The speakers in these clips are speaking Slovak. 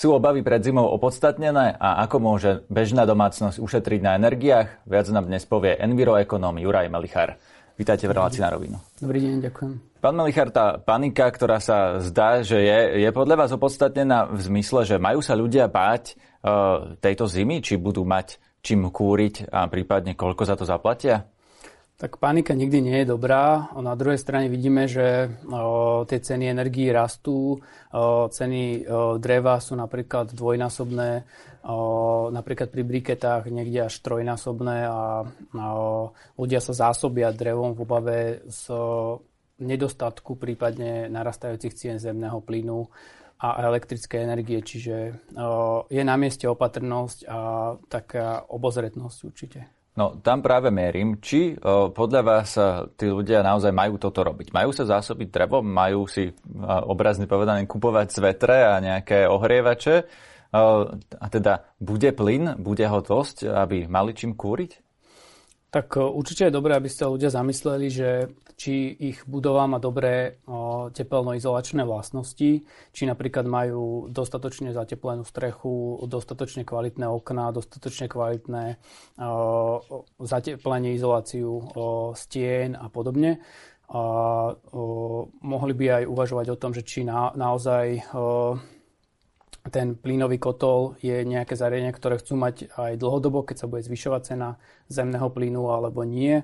Sú obavy pred zimou opodstatnené a ako môže bežná domácnosť ušetriť na energiách? Viac nám dnes povie enviroekonóm Juraj Melichar. Vítajte v relácii na rovinu. Dobrý deň, ďakujem. Pán Melichar, tá panika, ktorá sa zdá, že je, je podľa vás opodstatnená v zmysle, že majú sa ľudia báť uh, tejto zimy, či budú mať čím kúriť a prípadne koľko za to zaplatia? Tak panika nikdy nie je dobrá. Na druhej strane vidíme, že o, tie ceny energií rastú. O, ceny o, dreva sú napríklad dvojnásobné, napríklad pri briketách niekde až trojnásobné a ľudia sa zásobia drevom v obave z nedostatku prípadne narastajúcich cien zemného plynu a elektrické energie. Čiže je na mieste opatrnosť a taká obozretnosť určite. No tam práve merím, či o, podľa vás tí ľudia naozaj majú toto robiť. Majú sa zásobiť drevom, majú si o, obrazne povedané kupovať svetre a nejaké ohrievače. O, a teda bude plyn, bude ho dosť, aby mali čím kúriť? Tak určite je dobré, aby ste ľudia zamysleli, že či ich budova má dobré tepelno-izolačné vlastnosti, či napríklad majú dostatočne zateplenú strechu, dostatočne kvalitné okná, dostatočne kvalitné zateplenie, izoláciu stien a podobne. A mohli by aj uvažovať o tom, že či na, naozaj ten plynový kotol je nejaké zariadenie, ktoré chcú mať aj dlhodobo, keď sa bude zvyšovať cena zemného plynu alebo nie.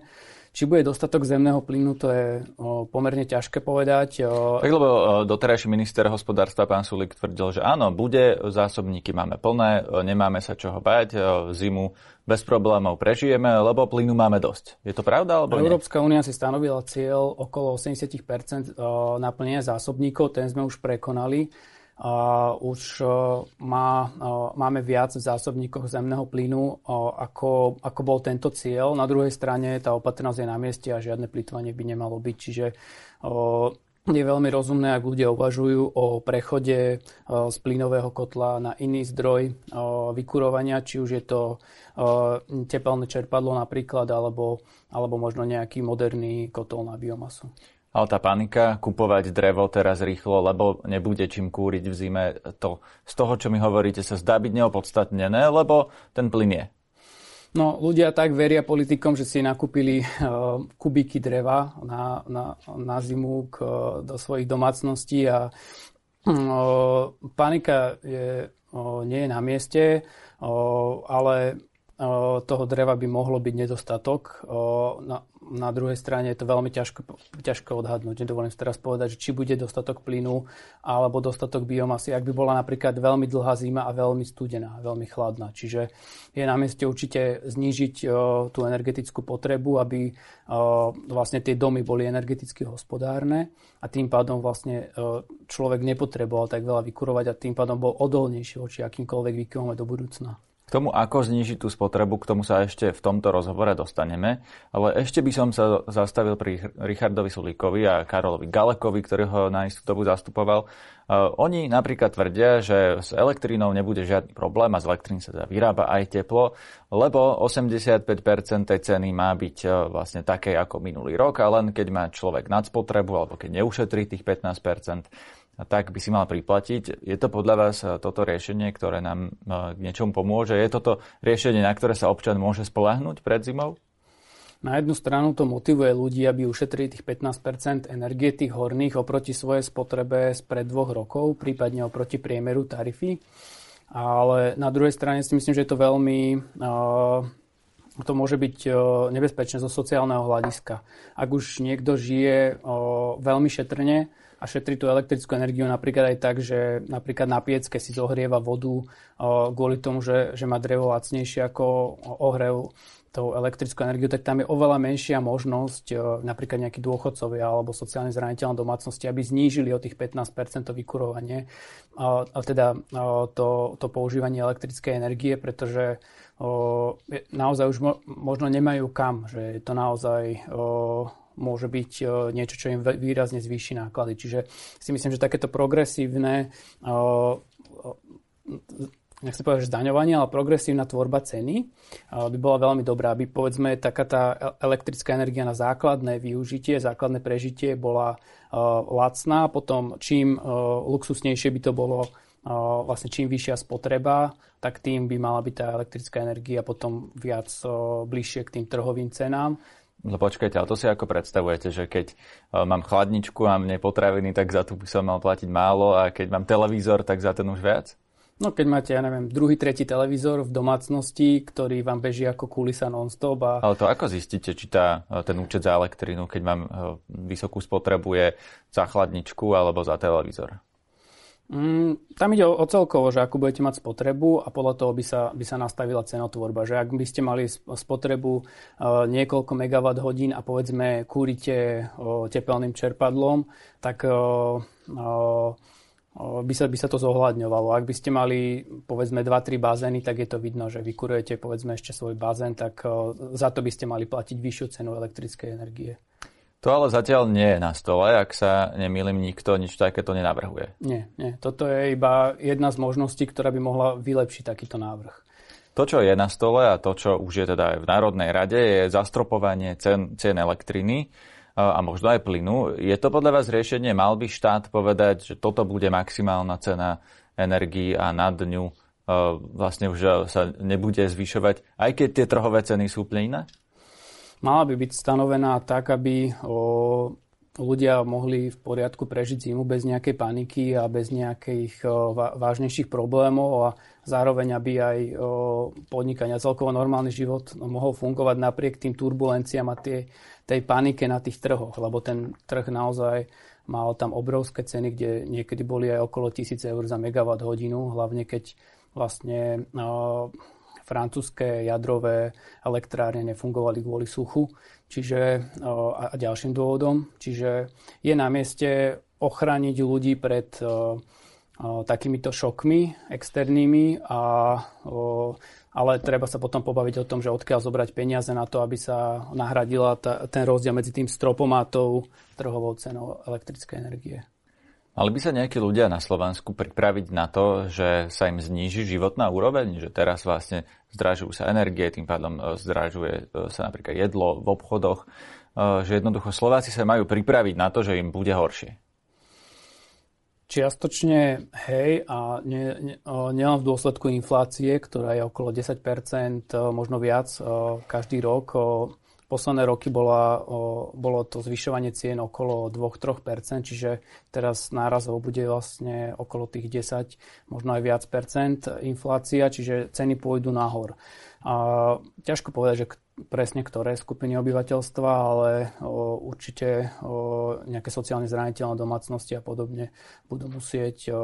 Či bude dostatok zemného plynu, to je o, pomerne ťažké povedať. O... Tak lebo doterajší minister hospodárstva pán Sulik tvrdil, že áno, bude, zásobníky máme plné, nemáme sa čoho bať, zimu bez problémov prežijeme, lebo plynu máme dosť. Je to pravda alebo nie? Európska únia si stanovila cieľ okolo 80% naplnenia zásobníkov, ten sme už prekonali už e, má, e, máme viac v zásobníkoch zemného plynu, e, ako, ako bol tento cieľ. Na druhej strane tá opatrnosť je na mieste a žiadne plýtvanie by nemalo byť. Čiže je veľmi rozumné, ak ľudia uvažujú o prechode z plynového kotla na iný zdroj vykurovania, či už je to tepelné čerpadlo napríklad, alebo, alebo možno nejaký moderný kotol na biomasu. Ale tá panika, kupovať drevo teraz rýchlo, lebo nebude čím kúriť v zime, to z toho, čo mi hovoríte, sa zdá byť neopodstatnené, lebo ten plyn je. No, ľudia tak veria politikom, že si nakúpili uh, kubiky dreva na, na, na zimu k, do svojich domácností a uh, panika je, uh, nie je na mieste, ale toho dreva by mohlo byť nedostatok. Na, na druhej strane je to veľmi ťažko, ťažko odhadnúť. Nedovolím si teraz povedať, že či bude dostatok plynu alebo dostatok biomasy, ak by bola napríklad veľmi dlhá zima a veľmi studená, veľmi chladná. Čiže je na mieste určite znížiť tú energetickú potrebu, aby vlastne tie domy boli energeticky hospodárne a tým pádom vlastne človek nepotreboval tak veľa vykurovať a tým pádom bol odolnejší voči akýmkoľvek výkyvom do budúcna. K tomu, ako znižiť tú spotrebu, k tomu sa ešte v tomto rozhovore dostaneme, ale ešte by som sa zastavil pri Richardovi Sulíkovi a Karolovi Galekovi, ktorý ho na istú dobu zastupoval. Uh, oni napríklad tvrdia, že s elektrínou nebude žiadny problém a z elektrín sa teda vyrába aj teplo, lebo 85% tej ceny má byť uh, vlastne také ako minulý rok a len keď má človek nadspotrebu alebo keď neušetrí tých 15%, tak by si mal priplatiť. Je to podľa vás eh, toto riešenie, ktoré nám eh, k niečomu pomôže? Je toto riešenie, na ktoré sa občan môže spolahnúť pred zimou? Na jednu stranu to motivuje ľudí, aby ušetrili tých 15% energie tých horných oproti svojej spotrebe spred dvoch rokov, prípadne oproti priemeru tarify. Ale na druhej strane si myslím, že je to veľmi... Uh, to môže byť nebezpečné zo sociálneho hľadiska. Ak už niekto žije veľmi šetrne, a šetrí tú elektrickú energiu napríklad aj tak, že napríklad na piecke si zohrieva vodu kvôli tomu, že, že má drevo lacnejšie ako ohrev tou elektrickú energiu, tak tam je oveľa menšia možnosť napríklad nejakí dôchodcovia alebo sociálne zraniteľné domácnosti, aby znížili o tých 15% vykurovanie a, teda to, to používanie elektrickej energie, pretože o, naozaj už mo, možno nemajú kam, že je to naozaj môže byť e, niečo, čo im výrazne zvýši náklady. Čiže si myslím, že takéto progresívne e, nechcem povedať, že zdaňovanie, ale progresívna tvorba ceny by bola veľmi dobrá, aby povedzme taká tá elektrická energia na základné využitie, základné prežitie bola lacná, potom čím luxusnejšie by to bolo vlastne čím vyššia spotreba, tak tým by mala byť tá elektrická energia potom viac bližšie k tým trhovým cenám. No počkajte, ale to si ako predstavujete, že keď mám chladničku a mne potraviny, tak za to by som mal platiť málo a keď mám televízor, tak za ten už viac? No keď máte, ja neviem, druhý, tretí televízor v domácnosti, ktorý vám beží ako kulisa non-stop. A... Ale to ako zistíte, či tá, ten účet za elektrínu, keď mám vysokú spotrebu, je za chladničku alebo za televízor? Mm, tam ide o, o celkovo, že ako budete mať spotrebu a podľa toho by sa, by sa nastavila cenotvorba. Že ak by ste mali spotrebu uh, niekoľko megawatt hodín a povedzme kúrite uh, tepelným čerpadlom, tak uh, uh, by sa, by sa to zohľadňovalo. Ak by ste mali povedzme 2-3 bazény, tak je to vidno, že vykurujete povedzme ešte svoj bazén, tak za to by ste mali platiť vyššiu cenu elektrickej energie. To ale zatiaľ nie je na stole, ak sa nemýlim, nikto nič takéto nenavrhuje. Nie, nie. Toto je iba jedna z možností, ktorá by mohla vylepšiť takýto návrh. To, čo je na stole a to, čo už je teda aj v Národnej rade, je zastropovanie cen, cien elektriny a možno aj plynu. Je to podľa vás riešenie? Mal by štát povedať, že toto bude maximálna cena energii a nad ňu vlastne už sa nebude zvyšovať, aj keď tie trhové ceny sú úplne iné? Mala by byť stanovená tak, aby o, ľudia mohli v poriadku prežiť zimu bez nejakej paniky a bez nejakých vážnejších problémov a zároveň, aby aj podnikania celkovo normálny život mohol fungovať napriek tým turbulenciám a tie tej panike na tých trhoch, lebo ten trh naozaj mal tam obrovské ceny, kde niekedy boli aj okolo 1000 eur za megawatt hodinu, hlavne keď vlastne francúzske jadrové elektrárne nefungovali kvôli suchu čiže, a ďalším dôvodom. Čiže je na mieste ochrániť ľudí pred takýmito šokmi externými a ale treba sa potom pobaviť o tom, že odkiaľ zobrať peniaze na to, aby sa nahradila ta, ten rozdiel medzi tým stropom a tou trhovou cenou elektrickej energie. Mali by sa nejakí ľudia na Slovensku pripraviť na to, že sa im zníži životná úroveň, že teraz vlastne zdražujú sa energie, tým pádom e, zdražuje e, sa napríklad jedlo v obchodoch, e, že jednoducho Slováci sa majú pripraviť na to, že im bude horšie. Čiastočne hej a nielen nie, v dôsledku inflácie, ktorá je okolo 10%, možno viac každý rok. Posledné roky bola, bolo to zvyšovanie cien okolo 2-3%, čiže teraz nárazovo bude vlastne okolo tých 10, možno aj viac percent inflácia, čiže ceny pôjdu nahor. A ťažko povedať, že presne ktoré skupiny obyvateľstva, ale o, určite o, nejaké sociálne zraniteľné domácnosti a podobne budú musieť o,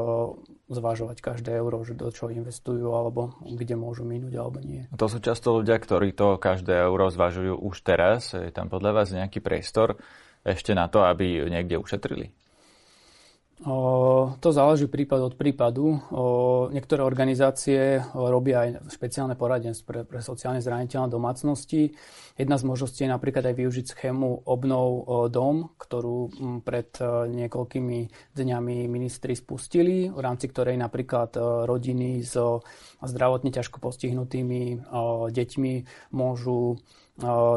zvážovať každé euro, že do čo investujú alebo kde môžu minúť alebo nie. To sú často ľudia, ktorí to každé euro zvažujú už teraz. Je tam podľa vás nejaký priestor ešte na to, aby niekde ušetrili? To záleží prípad od prípadu. Niektoré organizácie robia aj špeciálne poradenstvo pre, pre sociálne zraniteľné domácnosti. Jedna z možností je napríklad aj využiť schému obnov dom, ktorú pred e, niekoľkými dňami ministri spustili, v rámci ktorej napríklad e, rodiny so zdravotne ťažko postihnutými deťmi môžu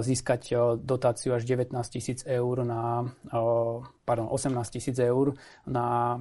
získať dotáciu až 19 tisíc eur na, pardon, 18 tisíc eur na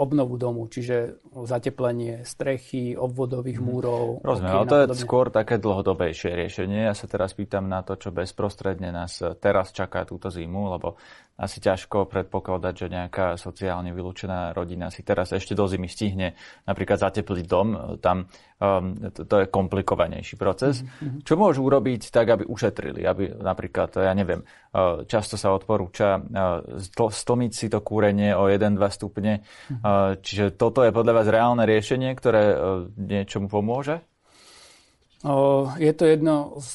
obnovu domu, čiže zateplenie strechy, obvodových mhm. múrov. Rozumiem, ale to je skôr také dlhodobejšie riešenie. Ja sa teraz pýtam na to, čo bezprostredne nás teraz čaká túto zimu, lebo asi ťažko predpokladať, že nejaká sociálne vylúčená rodina si teraz ešte do zimy stihne napríklad zatepliť dom. Tam um, to, to je komplikovanejší proces. Mm-hmm. Čo môžu urobiť tak, aby ušetrili? Aby napríklad, ja neviem, uh, často sa odporúča stlmiť si to kúrenie o 1-2 stupne. Mm-hmm. Čiže toto je podľa vás reálne riešenie, ktoré uh, niečomu pomôže? Je to jedno z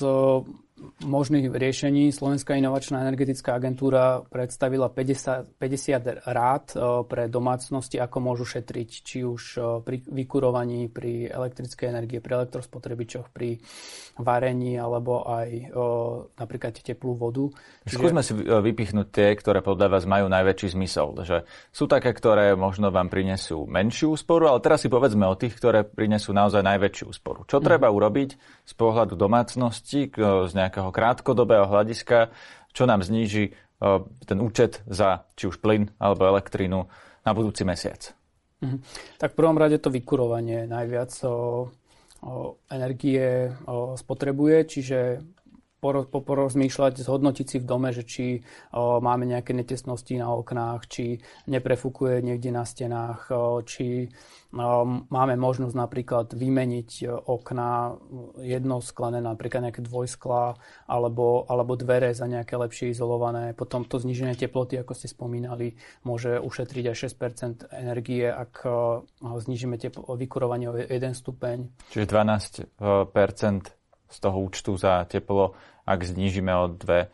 možných riešení Slovenská inovačná energetická agentúra predstavila 50, 50 rád e, pre domácnosti, ako môžu šetriť, či už e, pri vykurovaní, pri elektrickej energie, pri elektrospotrebičoch, pri varení alebo aj e, napríklad teplú vodu. Skúsme si vypichnúť tie, ktoré podľa vás majú najväčší zmysel. Že sú také, ktoré možno vám prinesú menšiu úsporu, ale teraz si povedzme o tých, ktoré prinesú naozaj najväčšiu úsporu. Čo mhm. treba urobiť z pohľadu domácnosti, z nejakého krátkodobého hľadiska, čo nám zníži e, ten účet za či už plyn alebo elektrínu na budúci mesiac. Mhm. Tak v prvom rade to vykurovanie najviac energie spotrebuje, čiže porozmýšľať, zhodnotiť si v dome, že či o, máme nejaké netesnosti na oknách, či neprefukuje niekde na stenách, o, či o, máme možnosť napríklad vymeniť okna jedno sklené, napríklad nejaké dvojsklá, alebo, alebo dvere za nejaké lepšie izolované. Potom to zniženie teploty, ako ste spomínali, môže ušetriť aj 6% energie, ak znižíme teplo, vykurovanie o 1 stupeň. Čiže 12% z toho účtu za teplo, ak znížime o dve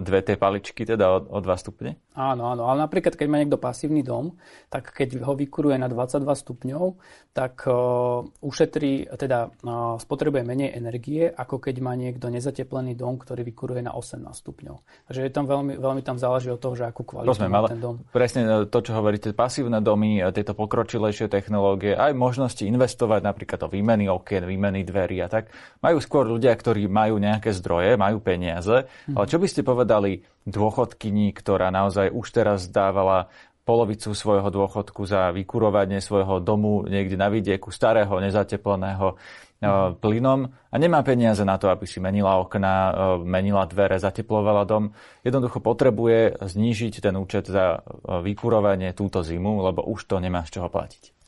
dve tie paličky, teda o, o 2 stupne? Áno, áno, ale napríklad, keď má niekto pasívny dom, tak keď ho vykuruje na 22 stupňov, tak uh, ušetrí, teda uh, spotrebuje menej energie, ako keď má niekto nezateplený dom, ktorý vykuruje na 18 stupňov. Takže je tam veľmi, veľmi tam záleží od toho, že akú kvalitu Rozumiem, má ten dom. Presne e, to, čo hovoríte, pasívne domy, tieto pokročilejšie technológie, aj možnosti investovať napríklad do výmeny okien, výmeny dverí a tak, majú skôr ľudia, ktorí majú nejaké zdroje, majú peniaze, hm. ale čo by ste povedali dôchodkyni, ktorá naozaj už teraz dávala polovicu svojho dôchodku za vykurovanie svojho domu niekde na vidieku, starého, nezatepleného mm. plynom a nemá peniaze na to, aby si menila okna, e, menila dvere, zateplovala dom. Jednoducho potrebuje znížiť ten účet za e, vykurovanie túto zimu, lebo už to nemá z čoho platiť.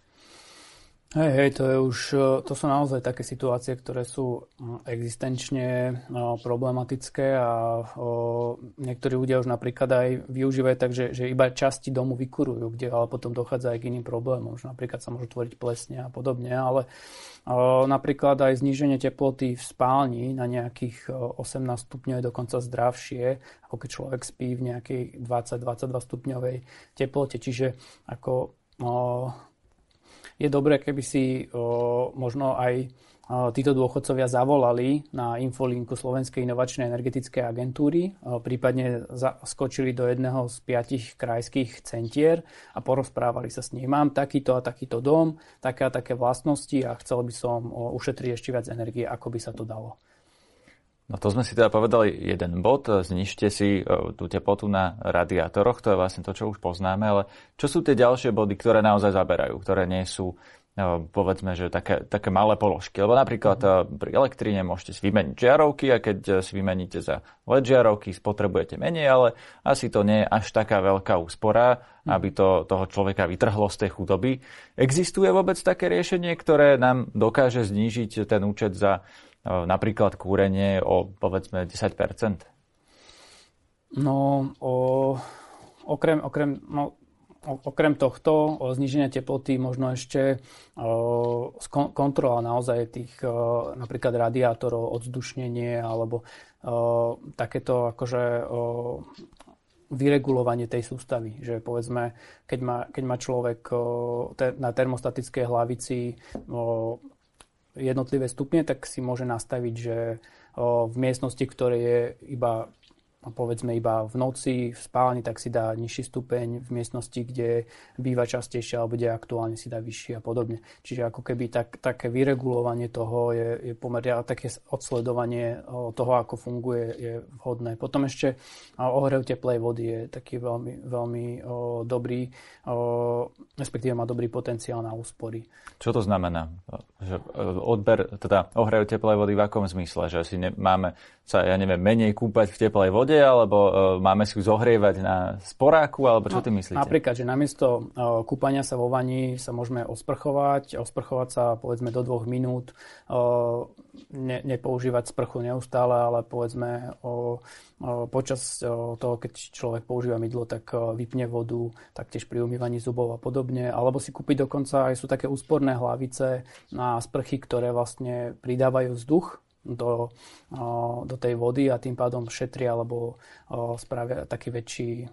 Hej, hej, to, je už, e, to sú naozaj také situácie, ktoré sú existenčne problematické a niektorí ľudia už napríklad aj využívajú tak, že, že iba časti domu vykurujú, kde ale potom dochádza aj k iným problémom. Že napríklad sa môžu tvoriť plesne a podobne, ale o, napríklad aj zníženie teploty v spálni na nejakých 18 stupňov je dokonca zdravšie, ako keď človek spí v nejakej 20-22 stupňovej teplote. Čiže ako je dobré, keby si o, možno aj títo dôchodcovia zavolali na infolinku Slovenskej inovačnej energetickej agentúry, prípadne skočili do jedného z piatich krajských centier a porozprávali sa s nimi. Mám takýto a takýto dom, také a také vlastnosti a chcel by som ušetriť ešte viac energie, ako by sa to dalo. No to sme si teda povedali jeden bod, znižte si e, tú teplotu na radiátoroch, to je vlastne to, čo už poznáme, ale čo sú tie ďalšie body, ktoré naozaj zaberajú, ktoré nie sú e, povedzme, že také, také malé položky. Lebo napríklad e, pri elektríne môžete si vymeniť žiarovky a keď si vymeníte za LED žiarovky, spotrebujete menej, ale asi to nie je až taká veľká úspora, aby to toho človeka vytrhlo z tej chudoby. Existuje vôbec také riešenie, ktoré nám dokáže znížiť ten účet za napríklad kúrenie o povedzme 10 No, o, okrem, okrem, no, okrem tohto zniženia teploty možno ešte o, kontrola naozaj tých o, napríklad radiátorov, odzdušnenie alebo o, takéto akože vyregulovanie tej sústavy. Že povedzme, keď má, keď má človek na termostatickej hlavici jednotlivé stupne, tak si môže nastaviť, že v miestnosti, ktoré je iba povedzme iba v noci v spálni, tak si dá nižší stupeň, v miestnosti, kde býva častejšie alebo kde aktuálne si dá vyšší a podobne. Čiže ako keby tak, také vyregulovanie toho je, je pomerne, a také odsledovanie toho, ako funguje, je vhodné. Potom ešte ohrev teplej vody je taký veľmi, veľmi o, dobrý, o, respektíve má dobrý potenciál na úspory. Čo to znamená? Že e, odber, teda ohrev teplej vody v akom zmysle? Že si ne, máme sa, ja neviem, menej kúpať v teplej vode, alebo uh, máme si ju zohrievať na sporáku, alebo čo no, ty myslíte? Napríklad, že namiesto uh, kúpania sa vo vani sa môžeme osprchovať, osprchovať sa povedzme do dvoch minút, uh, ne, nepoužívať sprchu neustále, ale povedzme o, o, počas o, toho, keď človek používa mydlo, tak o, vypne vodu, taktiež pri umývaní zubov a podobne. Alebo si kúpiť dokonca aj sú také úsporné hlavice na sprchy, ktoré vlastne pridávajú vzduch do, do tej vody a tým pádom šetria alebo spravia taký väčší,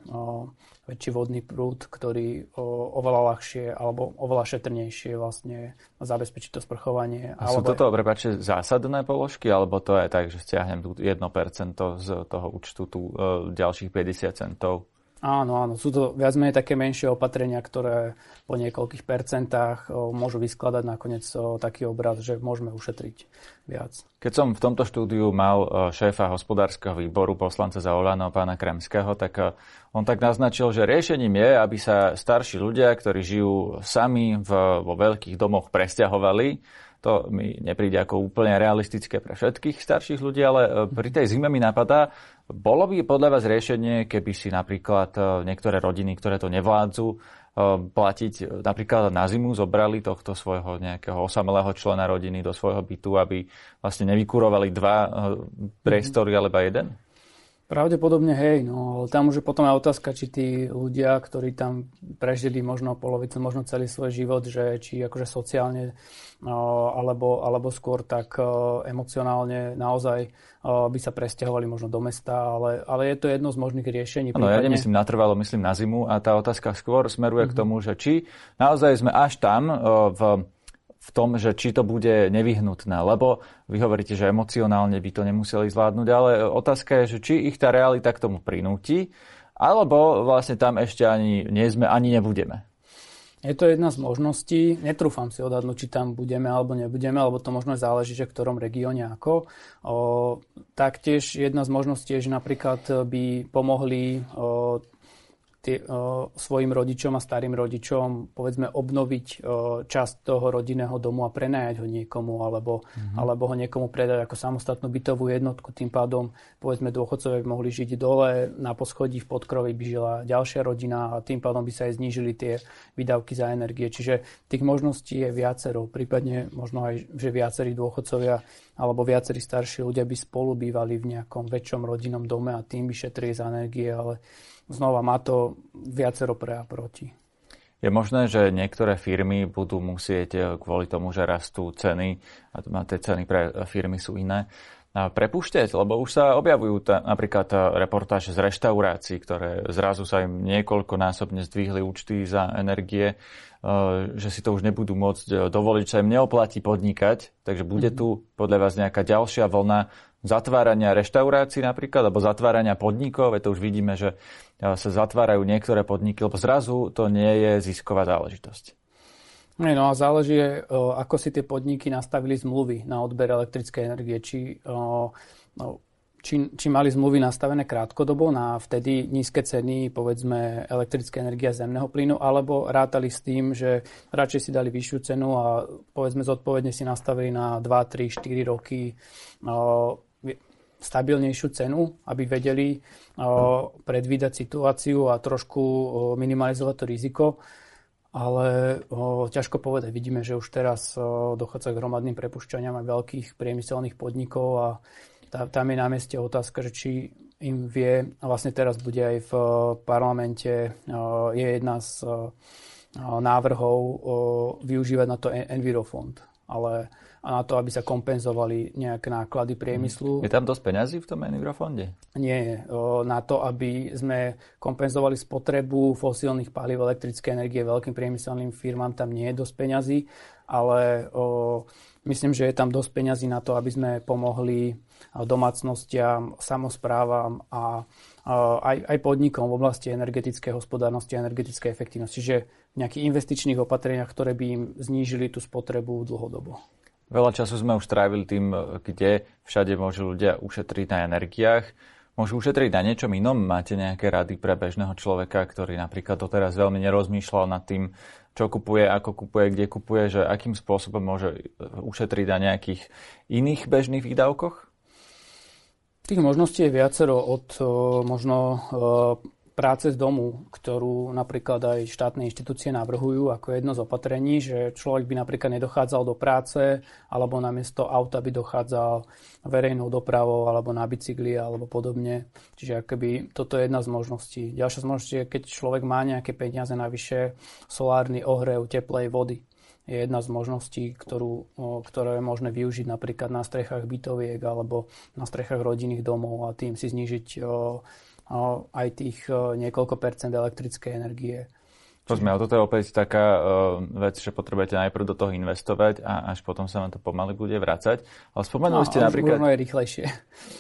väčší vodný prúd, ktorý oveľa ľahšie alebo oveľa šetrnejšie vlastne zabezpečí to sprchovanie. A sú toto, prepáčte, zásadné položky, alebo to je tak, že stiahnem 1% z toho účtu tu e, ďalších 50 centov? Áno, áno. Sú to viac menej také menšie opatrenia, ktoré po niekoľkých percentách môžu vyskladať nakoniec taký obraz, že môžeme ušetriť viac. Keď som v tomto štúdiu mal šéfa hospodárskeho výboru, poslanca za Olano, pána Kremského, tak on tak naznačil, že riešením je, aby sa starší ľudia, ktorí žijú sami v, vo veľkých domoch, presťahovali to mi nepríde ako úplne realistické pre všetkých starších ľudí, ale e, pri tej zime mi napadá, bolo by podľa vás riešenie, keby si napríklad e, niektoré rodiny, ktoré to nevládzu, e, platiť napríklad na zimu, zobrali tohto svojho nejakého osamelého člena rodiny do svojho bytu, aby vlastne nevykurovali dva priestory alebo jeden? Pravdepodobne hej, no ale tam už je potom aj otázka, či tí ľudia, ktorí tam prežili možno polovicu, možno celý svoj život, že či akože sociálne alebo, alebo skôr tak emocionálne naozaj by sa presťahovali možno do mesta, ale, ale je to jedno z možných riešení. No, prípadne... ja nemyslím natrvalo, myslím na zimu a tá otázka skôr smeruje mm-hmm. k mhm. tomu, že či naozaj sme až tam v v tom, že či to bude nevyhnutné. Lebo vy hovoríte, že emocionálne by to nemuseli zvládnuť, ale otázka je, že či ich tá realita k tomu prinúti, alebo vlastne tam ešte ani nie sme, ani nebudeme. Je to jedna z možností. Netrúfam si odhadnúť, či tam budeme alebo nebudeme, alebo to možno záleží, že v ktorom regióne ako. O, taktiež jedna z možností je, že napríklad by pomohli o, tie, uh, svojim rodičom a starým rodičom povedzme obnoviť uh, časť toho rodinného domu a prenajať ho niekomu alebo, mm-hmm. alebo ho niekomu predať ako samostatnú bytovú jednotku. Tým pádom povedzme dôchodcovia by mohli žiť dole, na poschodí v podkrovi by žila ďalšia rodina a tým pádom by sa aj znížili tie výdavky za energie. Čiže tých možností je viacero. Prípadne možno aj, že viacerí dôchodcovia alebo viacerí starší ľudia by spolu bývali v nejakom väčšom rodinnom dome a tým by šetrili za energie, ale znova má to viacero pre a proti. Je možné, že niektoré firmy budú musieť eh, kvôli tomu, že rastú ceny a tie ceny pre firmy sú iné, prepúšťať, lebo už sa objavujú ta, napríklad eh, reportáže z reštaurácií, ktoré zrazu sa im niekoľkonásobne zdvihli účty za energie, eh, že si to už nebudú môcť dovoliť, že sa im neoplatí podnikať, takže bude mhm. tu podľa vás nejaká ďalšia vlna zatvárania reštaurácií napríklad, alebo zatvárania podnikov, veď to už vidíme, že e, sa zatvárajú niektoré podniky, lebo zrazu to nie je zisková záležitosť. No a záleží, e, ako si tie podniky nastavili zmluvy na odber elektrickej energie. Či, e, no, či, či mali zmluvy nastavené krátkodobo na vtedy nízke ceny, povedzme elektrické energie a zemného plynu, alebo rátali s tým, že radšej si dali vyššiu cenu a povedzme zodpovedne si nastavili na 2, 3, 4 roky stabilnejšiu cenu, aby vedeli predvídať situáciu a trošku minimalizovať to riziko. Ale ťažko povedať. Vidíme, že už teraz dochádza k hromadným prepušťaniam aj veľkých priemyselných podnikov a tam je na mieste otázka, že či im vie, a vlastne teraz bude aj v parlamente, je jedna z návrhov využívať na to Envirofond. Ale a na to, aby sa kompenzovali nejaké náklady priemyslu. Je tam dosť peňazí v tom Envirofonde? Nie, na to, aby sme kompenzovali spotrebu fosílnych palív elektrické energie veľkým priemyselným firmám, tam nie je dosť peňazí, ale myslím, že je tam dosť peňazí na to, aby sme pomohli domácnostiam, samozprávam a aj, aj podnikom v oblasti energetickej hospodárnosti a energetickej efektivnosti. Čiže v nejakých investičných opatreniach, ktoré by im znížili tú spotrebu dlhodobo. Veľa času sme už trávili tým, kde všade môžu ľudia ušetriť na energiách. Môžu ušetriť na niečom inom? Máte nejaké rady pre bežného človeka, ktorý napríklad doteraz veľmi nerozmýšľal nad tým, čo kupuje, ako kupuje, kde kupuje, že akým spôsobom môže ušetriť na nejakých iných bežných výdavkoch? Tých možností je viacero od možno práce z domu, ktorú napríklad aj štátne inštitúcie navrhujú ako jedno z opatrení, že človek by napríklad nedochádzal do práce alebo namiesto auta by dochádzal verejnou dopravou alebo na bicykli alebo podobne. Čiže akoby toto je jedna z možností. Ďalšia z možností je, keď človek má nejaké peniaze navyše, solárny ohrev teplej vody je jedna z možností, ktorú, ktoré je možné využiť napríklad na strechách bytoviek alebo na strechách rodinných domov a tým si znížiť aj tých niekoľko percent elektrickej energie. Rozumiem, toto je opäť taká uh, vec, že potrebujete najprv do toho investovať a až potom sa vám to pomaly bude vrácať. Ale spomenuli no, ste napríklad... je rýchlejšie.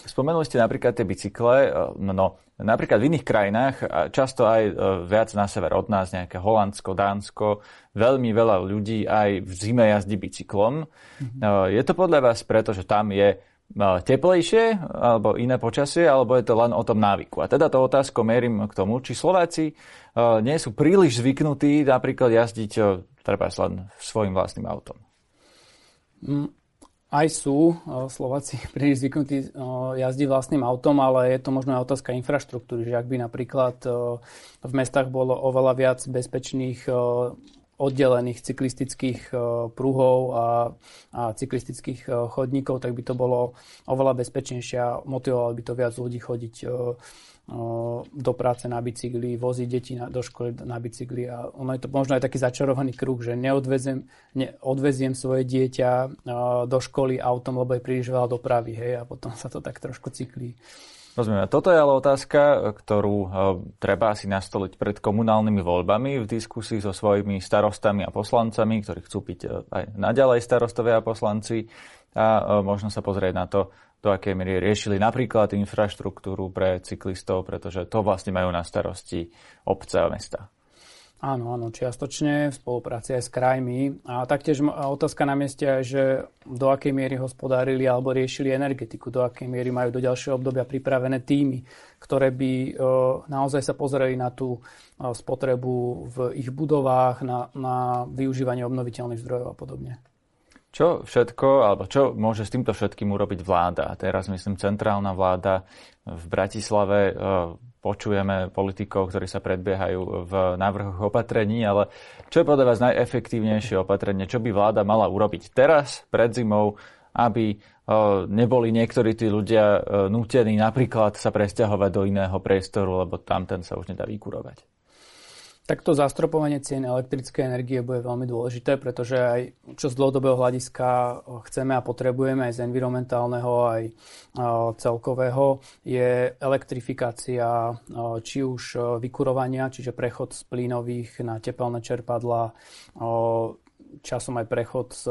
Spomenuli ste napríklad tie bicykle. No, no, napríklad v iných krajinách, často aj uh, viac na sever od nás, nejaké Holandsko, Dánsko, veľmi veľa ľudí aj v zime jazdí bicyklom. Mm-hmm. Uh, je to podľa vás preto, že tam je teplejšie alebo iné počasie, alebo je to len o tom návyku. A teda to otázko merím k tomu, či Slováci e, nie sú príliš zvyknutí napríklad jazdiť e, treba len svojim vlastným autom. Mm, aj sú e, Slováci príliš zvyknutí jazdiť vlastným autom, ale je to možno aj otázka infraštruktúry, že ak by napríklad v mestách bolo oveľa viac bezpečných oddelených cyklistických e, pruhov a, a cyklistických e, chodníkov, tak by to bolo oveľa bezpečnejšie a motivovalo by to viac ľudí chodiť e, do práce na bicykli, voziť deti na, do školy na bicykli a ono je to možno aj taký začarovaný kruh, že neodveziem, neodveziem svoje dieťa do školy autom, lebo je príliš veľa dopravy, hej, a potom sa to tak trošku cyklí. Rozumiem. Toto je ale otázka, ktorú e, treba si nastoliť pred komunálnymi voľbami v diskusii so svojimi starostami a poslancami, ktorí chcú byť e, aj naďalej starostovia a poslanci a e, možno sa pozrieť na to, do akej miery riešili napríklad infraštruktúru pre cyklistov, pretože to vlastne majú na starosti obce a mesta. Áno, áno, čiastočne v spolupráci aj s krajmi. A taktiež otázka na mieste je, že do akej miery hospodárili alebo riešili energetiku, do akej miery majú do ďalšieho obdobia pripravené týmy, ktoré by naozaj sa pozreli na tú spotrebu v ich budovách, na, na využívanie obnoviteľných zdrojov a podobne. Čo všetko, alebo čo môže s týmto všetkým urobiť vláda? Teraz myslím centrálna vláda v Bratislave počujeme politikov, ktorí sa predbiehajú v návrhoch opatrení, ale čo je podľa vás najefektívnejšie opatrenie? Čo by vláda mala urobiť teraz, pred zimou, aby e, neboli niektorí tí ľudia e, nútení napríklad sa presťahovať do iného priestoru, lebo tam ten sa už nedá vykurovať? Takto zastropovanie cien elektrickej energie bude veľmi dôležité, pretože aj čo z dlhodobého hľadiska chceme a potrebujeme aj z environmentálneho, aj celkového, je elektrifikácia či už vykurovania, čiže prechod z plynových na tepelné čerpadla, časom aj prechod z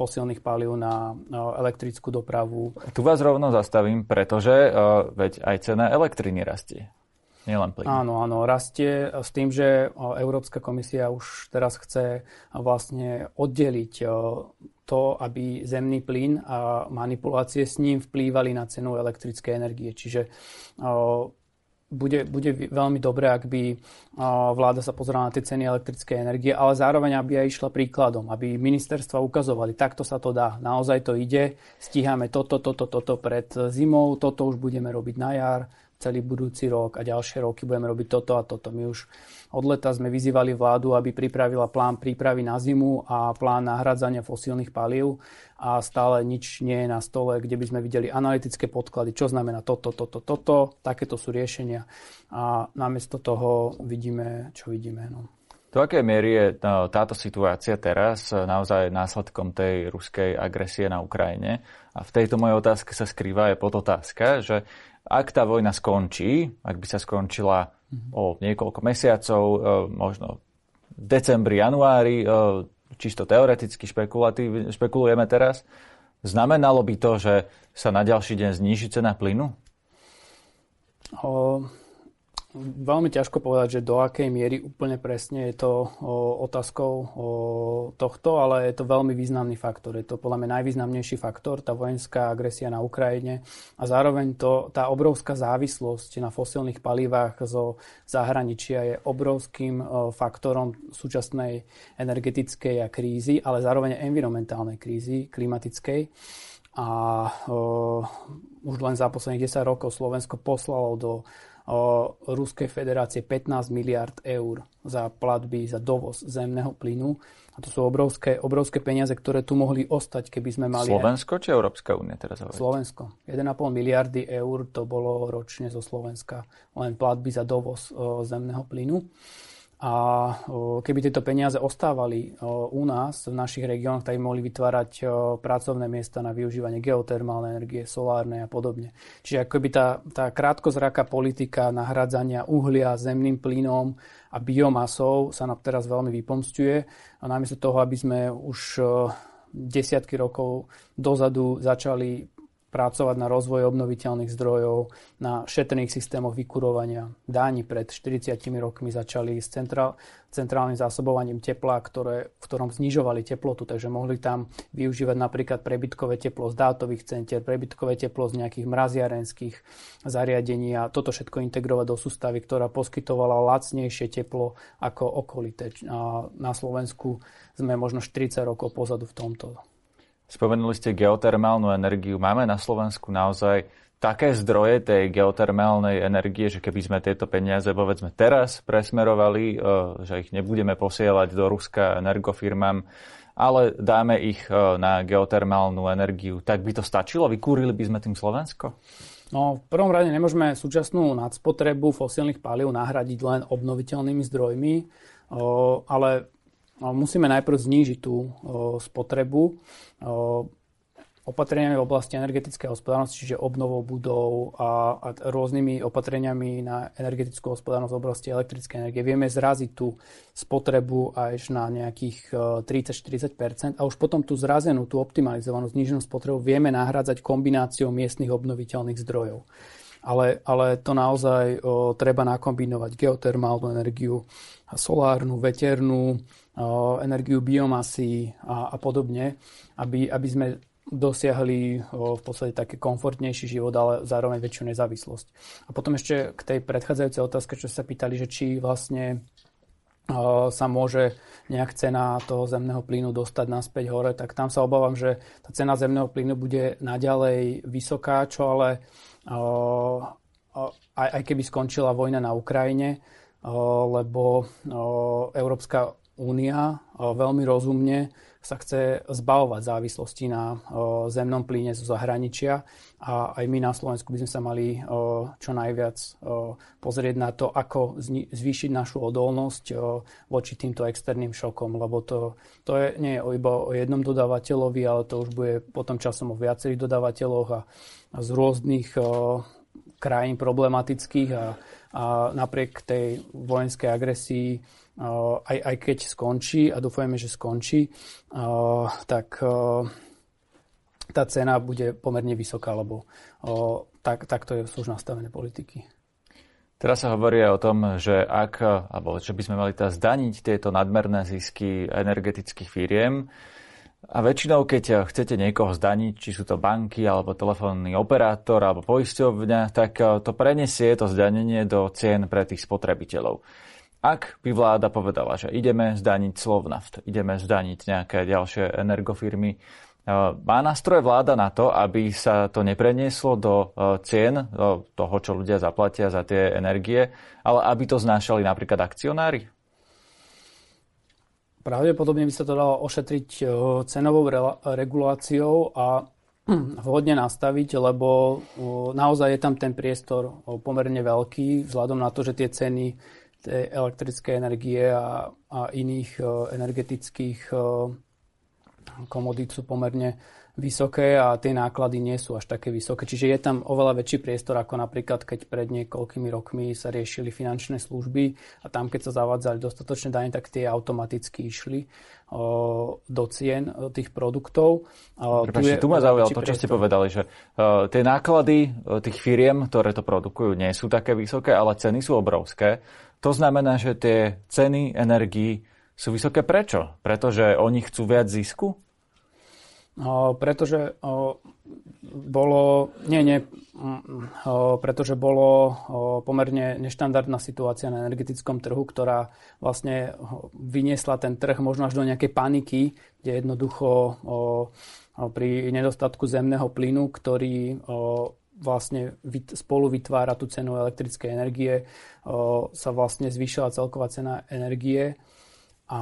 fosílnych palív na elektrickú dopravu. Tu vás rovno zastavím, pretože veď aj cena elektriny rastie. Nielen plyn. Áno, áno, rastie s tým, že Európska komisia už teraz chce vlastne oddeliť to, aby zemný plyn a manipulácie s ním vplývali na cenu elektrickej energie. Čiže bude, bude veľmi dobré, ak by vláda sa pozerala na tie ceny elektrickej energie, ale zároveň, aby aj išla príkladom, aby ministerstva ukazovali, takto sa to dá, naozaj to ide, stíhame toto, toto, toto pred zimou, toto už budeme robiť na jar, celý budúci rok a ďalšie roky budeme robiť toto a toto. My už od leta sme vyzývali vládu, aby pripravila plán prípravy na zimu a plán nahradzania fosílnych palív a stále nič nie je na stole, kde by sme videli analytické podklady, čo znamená toto, toto, toto, takéto sú riešenia a namiesto toho vidíme, čo vidíme. No. Do akej miery je táto situácia teraz naozaj následkom tej ruskej agresie na Ukrajine? A v tejto mojej otázke sa skrýva aj podotázka, že ak tá vojna skončí, ak by sa skončila o niekoľko mesiacov, e, možno v decembri, januári, e, čisto teoreticky špekulujeme teraz, znamenalo by to, že sa na ďalší deň zníži cena plynu? O, Veľmi ťažko povedať, že do akej miery úplne presne je to otázkou tohto, ale je to veľmi významný faktor. Je to podľa mňa najvýznamnejší faktor, tá vojenská agresia na Ukrajine a zároveň to, tá obrovská závislosť na fosilných palivách zo zahraničia je obrovským faktorom súčasnej energetickej a krízy, ale zároveň environmentálnej krízy, klimatickej. A o, už len za posledných 10 rokov Slovensko poslalo do Ruskej federácie 15 miliard eur za platby za dovoz zemného plynu. A to sú obrovské, obrovské peniaze, ktoré tu mohli ostať, keby sme mali... Slovensko či Európska únia teraz hovoríte? Slovensko. 1,5 miliardy eur to bolo ročne zo Slovenska len platby za dovoz zemného plynu. A keby tieto peniaze ostávali u nás, v našich regiónoch, tak by mohli vytvárať pracovné miesta na využívanie geotermálnej energie, solárnej a podobne. Čiže akoby tá, tá krátkozraká politika nahradzania uhlia zemným plynom a biomasou sa nám teraz veľmi vypomstuje a namiesto toho, aby sme už desiatky rokov dozadu začali pracovať na rozvoji obnoviteľných zdrojov, na šetrných systémoch vykurovania. Dáni pred 40 rokmi začali s centrál, centrálnym zásobovaním tepla, ktoré, v ktorom znižovali teplotu, takže mohli tam využívať napríklad prebytkové teplo z dátových centier, prebytkové teplo z nejakých mraziarenských zariadení a toto všetko integrovať do sústavy, ktorá poskytovala lacnejšie teplo ako okolité. A na Slovensku sme možno 40 rokov pozadu v tomto. Spomenuli ste geotermálnu energiu. Máme na Slovensku naozaj také zdroje tej geotermálnej energie, že keby sme tieto peniaze povedzme teraz presmerovali, e, že ich nebudeme posielať do Ruska energofirmám, ale dáme ich e, na geotermálnu energiu, tak by to stačilo? Vykúrili by sme tým Slovensko? No, v prvom rade nemôžeme súčasnú nadspotrebu fosílnych palív nahradiť len obnoviteľnými zdrojmi, ale musíme najprv znížiť tú spotrebu opatreniami v oblasti energetickej hospodárnosti, čiže obnovou budov a, a rôznymi opatreniami na energetickú hospodárnosť v oblasti elektrickej energie. Vieme zraziť tú spotrebu až na nejakých 30-40% a už potom tú zrazenú, tú optimalizovanú zníženú spotrebu vieme nahrádzať kombináciou miestnych obnoviteľných zdrojov. Ale, ale to naozaj o, treba nakombinovať geotermálnu energiu, solárnu, veternú, energiu biomasy a, a podobne, aby, aby sme dosiahli v podstate také komfortnejší život, ale zároveň väčšiu nezávislosť. A potom ešte k tej predchádzajúcej otázke, čo sa pýtali, že či vlastne sa môže nejak cena toho zemného plynu dostať naspäť hore, tak tam sa obávam, že tá cena zemného plynu bude naďalej vysoká, čo ale aj, aj keby skončila vojna na Ukrajine, lebo Európska únia veľmi rozumne sa chce zbavovať závislosti na zemnom plyne zo zahraničia a aj my na Slovensku by sme sa mali čo najviac pozrieť na to, ako zvýšiť našu odolnosť voči týmto externým šokom, lebo to, to je nie je iba o jednom dodávateľovi, ale to už bude potom časom o viacerých dodávateľoch a, a z rôznych krajín problematických a, a napriek tej vojenskej agresii aj, aj keď skončí, a dúfajme, že skončí, tak tá cena bude pomerne vysoká, lebo tak, takto sú už nastavené politiky. Teraz sa hovorí aj o tom, že ak, alebo že by sme mali teda zdaniť tieto nadmerné zisky energetických firiem, a väčšinou, keď chcete niekoho zdaniť, či sú to banky, alebo telefónny operátor, alebo poisťovňa, tak to prenesie to zdanenie do cien pre tých spotrebiteľov. Ak by vláda povedala, že ideme zdaniť Slovnaft, ideme zdaniť nejaké ďalšie energofirmy, e, má nástroje vláda na to, aby sa to neprenieslo do e, cien do toho, čo ľudia zaplatia za tie energie, ale aby to znášali napríklad akcionári? Pravdepodobne by sa to dalo ošetriť cenovou reguláciou a vhodne nastaviť, lebo naozaj je tam ten priestor pomerne veľký, vzhľadom na to, že tie ceny tej elektrické energie a, a iných uh, energetických uh, komodít sú pomerne vysoké a tie náklady nie sú až také vysoké. Čiže je tam oveľa väčší priestor, ako napríklad, keď pred niekoľkými rokmi sa riešili finančné služby a tam, keď sa zavádzali dostatočné dane, tak tie automaticky išli o, do cien tých produktov. Prepačte, tu, tu ma zaujalo to, čo ste povedali, že uh, tie náklady tých firiem, ktoré to produkujú, nie sú také vysoké, ale ceny sú obrovské. To znamená, že tie ceny energií sú vysoké. Prečo? Pretože oni chcú viac zisku? O, pretože o, bolo, nie, nie, o, pretože bolo o, pomerne neštandardná situácia na energetickom trhu, ktorá vlastne vyniesla ten trh možno až do nejakej paniky, kde jednoducho o, o, pri nedostatku zemného plynu, ktorý o, vlastne spolu vytvára tú cenu elektrickej energie, sa vlastne zvýšila celková cena energie a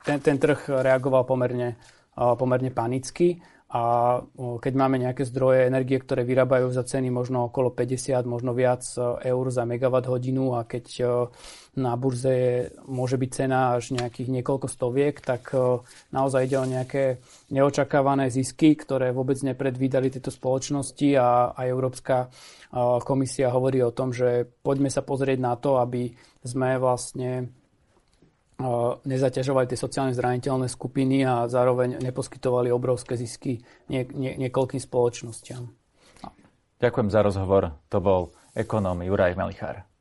ten, ten trh reagoval pomerne, pomerne panicky a keď máme nejaké zdroje energie, ktoré vyrábajú za ceny možno okolo 50, možno viac e, eur za megawatt hodinu a keď e, na burze je, môže byť cena až nejakých niekoľko stoviek, tak e, naozaj ide o nejaké neočakávané zisky, ktoré vôbec nepredvídali tieto spoločnosti a, a Európska komisia hovorí o tom, že poďme sa pozrieť na to, aby sme vlastne nezaťažovali tie sociálne zraniteľné skupiny a zároveň neposkytovali obrovské zisky nie, nie, niekoľkým spoločnosťam. Ďakujem za rozhovor. To bol ekonóm Juraj Melichár.